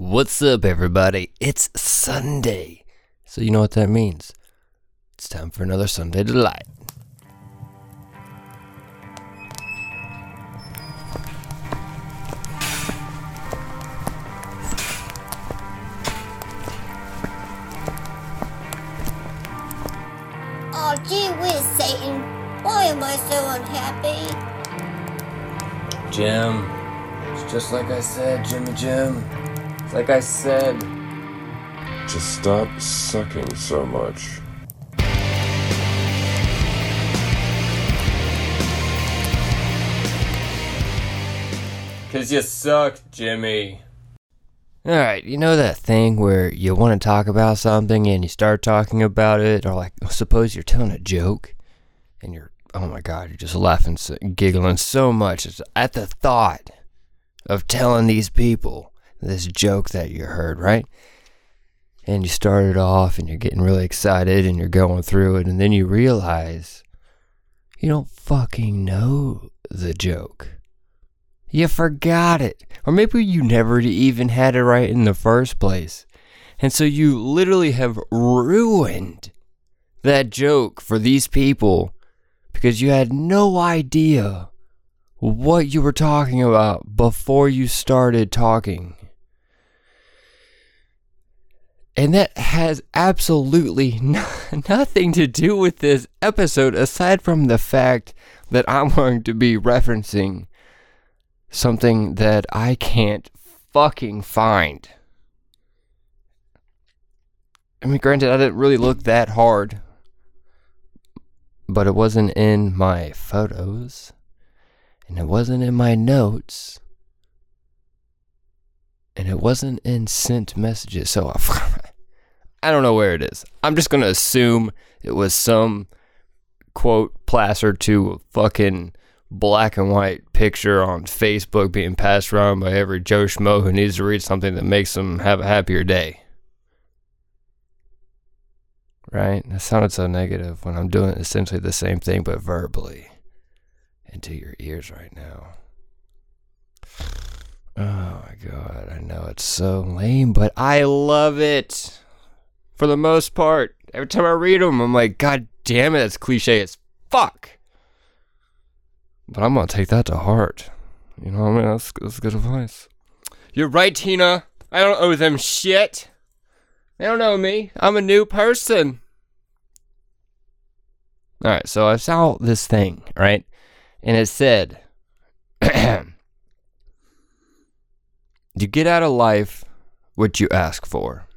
What's up, everybody? It's Sunday. So, you know what that means. It's time for another Sunday Delight. Oh, gee whiz, Satan. Why am I so unhappy? Jim, it's just like I said, Jimmy Jim. It's like I said. Just stop sucking so much. Cause you suck, Jimmy. Alright, you know that thing where you want to talk about something and you start talking about it, or like, suppose you're telling a joke and you're, oh my god, you're just laughing, giggling so much at the thought of telling these people this joke that you heard, right? And you started off and you're getting really excited and you're going through it, and then you realize you don't fucking know the joke. You forgot it. Or maybe you never even had it right in the first place. And so you literally have ruined that joke for these people because you had no idea what you were talking about before you started talking. And that has absolutely no- nothing to do with this episode aside from the fact that I'm going to be referencing something that I can't fucking find. I mean, granted, I didn't really look that hard, but it wasn't in my photos, and it wasn't in my notes, and it wasn't in sent messages. So I don't know where it is. I'm just gonna assume it was some quote plastered to fucking black and white picture on Facebook being passed around by every Joe Schmo who needs to read something that makes them have a happier day. Right? That sounded so negative when I'm doing essentially the same thing but verbally into your ears right now. Oh my god, I know it's so lame, but I love it. For the most part, every time I read them, I'm like, God damn it, that's cliche as fuck. But I'm gonna take that to heart. You know what I mean? That's, that's good advice. You're right, Tina. I don't owe them shit. They don't know me. I'm a new person. Alright, so I saw this thing, right? And it said, You get out of life what you ask for.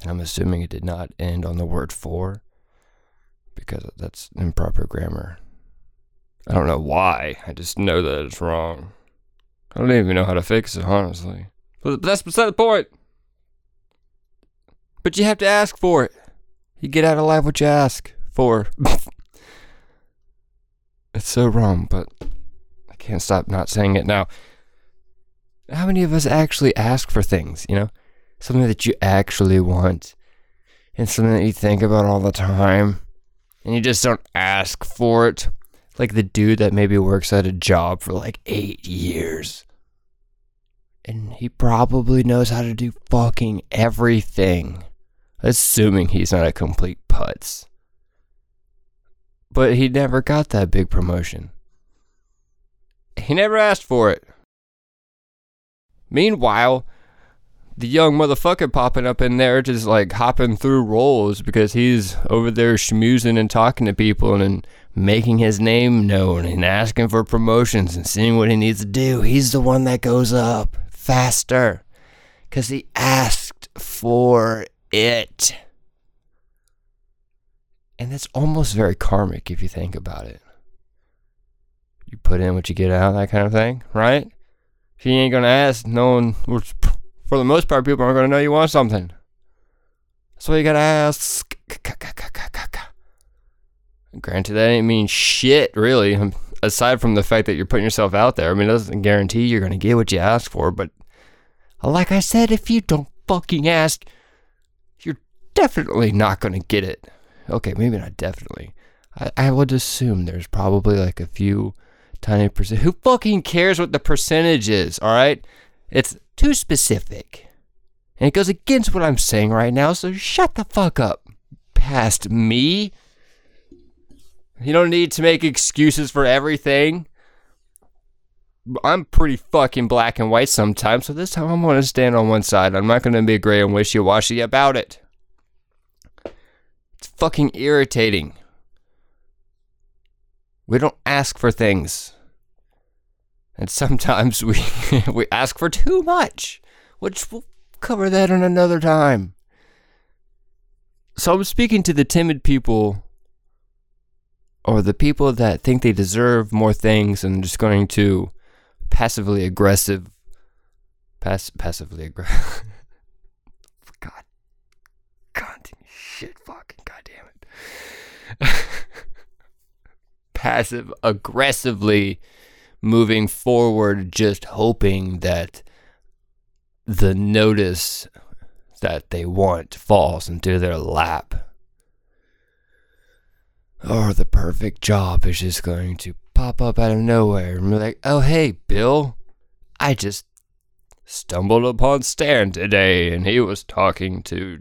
And I'm assuming it did not end on the word for because that's improper grammar. I don't know why. I just know that it's wrong. I don't even know how to fix it, honestly. But that's beside the point. But you have to ask for it. You get out of life what you ask for. it's so wrong, but I can't stop not saying it now. How many of us actually ask for things, you know? Something that you actually want. And something that you think about all the time. And you just don't ask for it like the dude that maybe works at a job for like eight years. And he probably knows how to do fucking everything. Assuming he's not a complete putz. But he never got that big promotion. He never asked for it. Meanwhile, the young motherfucker popping up in there just like hopping through roles because he's over there schmoozing and talking to people and making his name known and asking for promotions and seeing what he needs to do. He's the one that goes up faster because he asked for it. And that's almost very karmic if you think about it. You put in what you get out, that kind of thing, right? If you ain't gonna ask, no one, for the most part, people aren't gonna know you want something. So you gotta ask. Granted, that ain't mean shit, really. Um, aside from the fact that you're putting yourself out there, I mean, it doesn't guarantee you're gonna get what you ask for. But uh, like I said, if you don't fucking ask, you're definitely not gonna get it. Okay, maybe not definitely. I, I would assume there's probably like a few tiny percent. Who fucking cares what the percentage is? All right, it's too specific. And it goes against what I'm saying right now, so shut the fuck up. Past me. You don't need to make excuses for everything. I'm pretty fucking black and white sometimes, so this time I'm gonna stand on one side. I'm not gonna be gray and wishy washy about it. It's fucking irritating. We don't ask for things. And sometimes we we ask for too much, which we'll cover that in another time. So I'm speaking to the timid people or the people that think they deserve more things and just going to passively aggressive pass passively aggressive God God shit fucking god damn it passive aggressively moving forward just hoping that the notice that they want falls into their lap. Or the perfect job is just going to pop up out of nowhere and be like, oh, hey, Bill, I just stumbled upon Stan today and he was talking to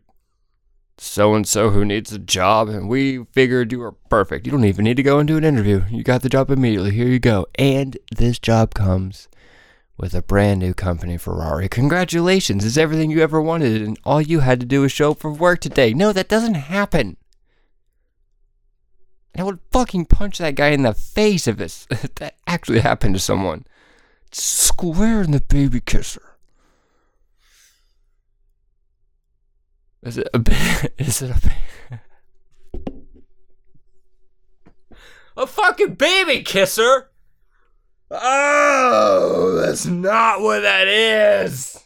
so and so who needs a job and we figured you were perfect. You don't even need to go and do an interview. You got the job immediately. Here you go. And this job comes with a brand new company, Ferrari. Congratulations. It's everything you ever wanted and all you had to do was show up for work today. No, that doesn't happen. And I would fucking punch that guy in the face if, it's, if that actually happened to someone. Square in the baby kisser. Is it a is it a a fucking baby kisser? Oh, that's not what that is.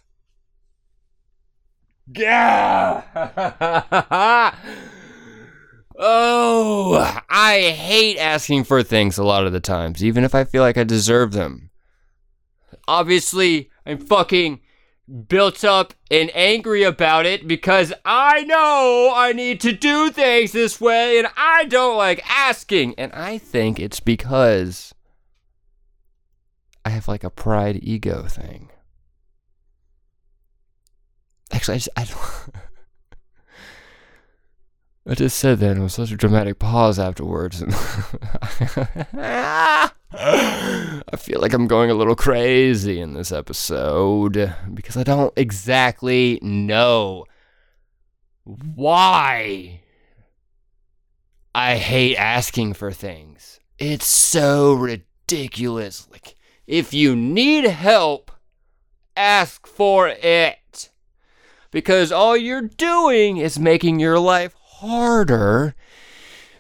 Yeah. oh, I hate asking for things a lot of the times, even if I feel like I deserve them. Obviously, I'm fucking built up and angry about it because I know I need to do things this way and I don't like asking. And I think it's because I have like a pride ego thing. Actually, I just, I don't. I just said that and was such a dramatic pause afterwards. And I feel like I'm going a little crazy in this episode because I don't exactly know why I hate asking for things. It's so ridiculous. Like, if you need help, ask for it. Because all you're doing is making your life harder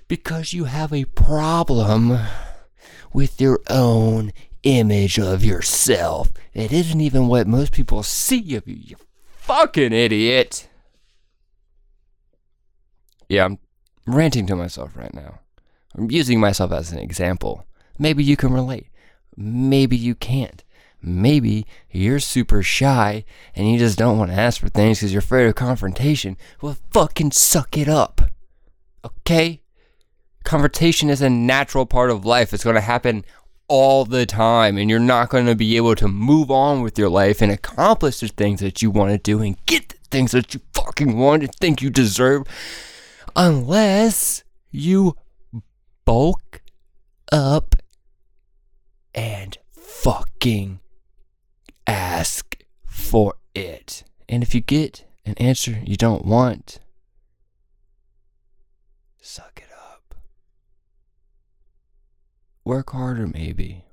because you have a problem with your own image of yourself. It isn't even what most people see of you, you fucking idiot. Yeah, I'm ranting to myself right now. I'm using myself as an example. Maybe you can relate. Maybe you can't. Maybe you're super shy and you just don't want to ask for things because you're afraid of confrontation. Well, fucking suck it up. Okay? Confrontation is a natural part of life. It's going to happen all the time, and you're not going to be able to move on with your life and accomplish the things that you want to do and get the things that you fucking want and think you deserve unless you bulk up and fucking ask for it. And if you get an answer you don't want, suck it up. Work harder, maybe.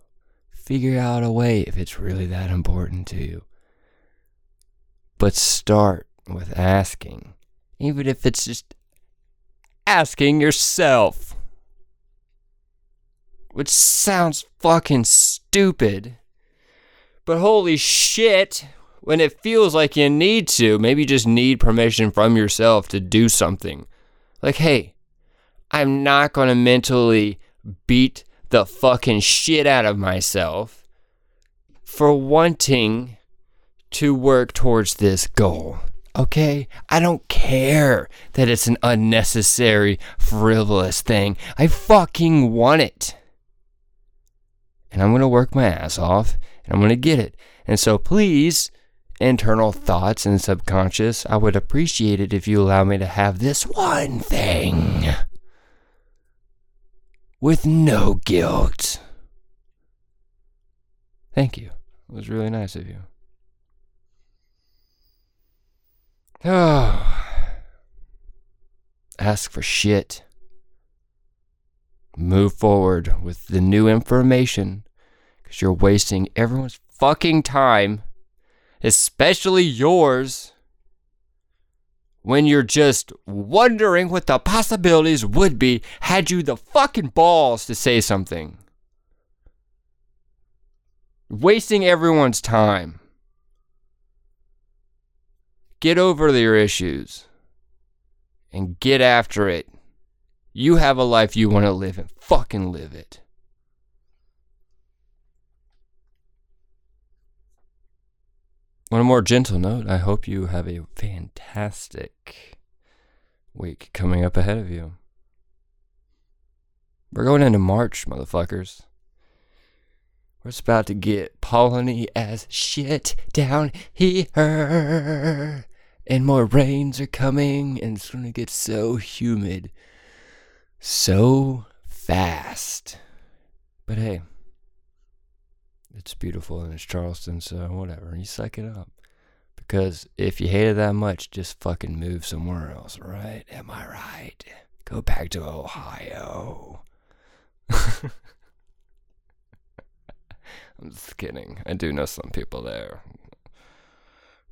Figure out a way if it's really that important to you. But start with asking, even if it's just asking yourself. Which sounds fucking stupid. But holy shit, when it feels like you need to, maybe you just need permission from yourself to do something. Like, hey, I'm not going to mentally beat the fucking shit out of myself for wanting to work towards this goal. Okay? I don't care that it's an unnecessary, frivolous thing. I fucking want it. And I'm going to work my ass off and I'm going to get it. And so please, internal thoughts and subconscious, I would appreciate it if you allow me to have this one thing with no guilt. Thank you. It was really nice of you. Oh. Ask for shit. Move forward with the new information because you're wasting everyone's fucking time, especially yours, when you're just wondering what the possibilities would be had you the fucking balls to say something. Wasting everyone's time. Get over your issues and get after it. You have a life you want to live and fucking live it. On a more gentle note, I hope you have a fantastic week coming up ahead of you. We're going into March, motherfuckers. We're just about to get polleny as shit down here. And more rains are coming, and it's gonna get so humid so fast. But hey, it's beautiful and it's Charleston, so whatever. You suck it up. Because if you hate it that much, just fucking move somewhere else, right? Am I right? Go back to Ohio. I'm just kidding. I do know some people there.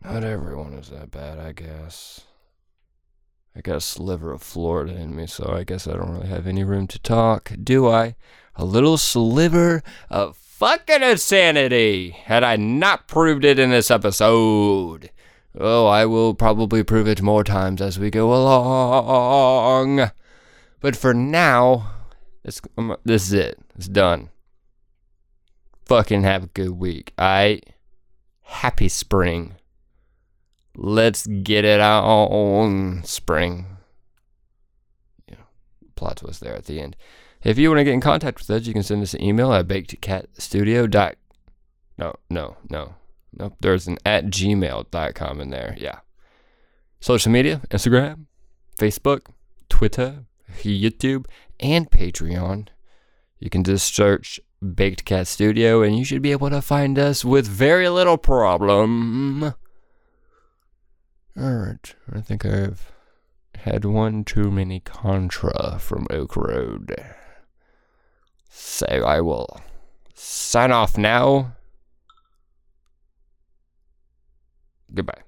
Not everyone is that bad, I guess. I got a sliver of Florida in me, so I guess I don't really have any room to talk, do I? A little sliver of fucking insanity, had I not proved it in this episode. Oh, I will probably prove it more times as we go along. But for now, it's, um, this is it. It's done fucking have a good week. I happy spring. Let's get it on spring. Yeah, plot twist there at the end. If you want to get in contact with us, you can send us an email at bakedcatstudio. Dot, no, no, no, no. There's an at gmail.com in there. Yeah. Social media Instagram, Facebook, Twitter, YouTube, and Patreon. You can just search Baked Cat Studio, and you should be able to find us with very little problem. Alright, I think I've had one too many Contra from Oak Road. So I will sign off now. Goodbye.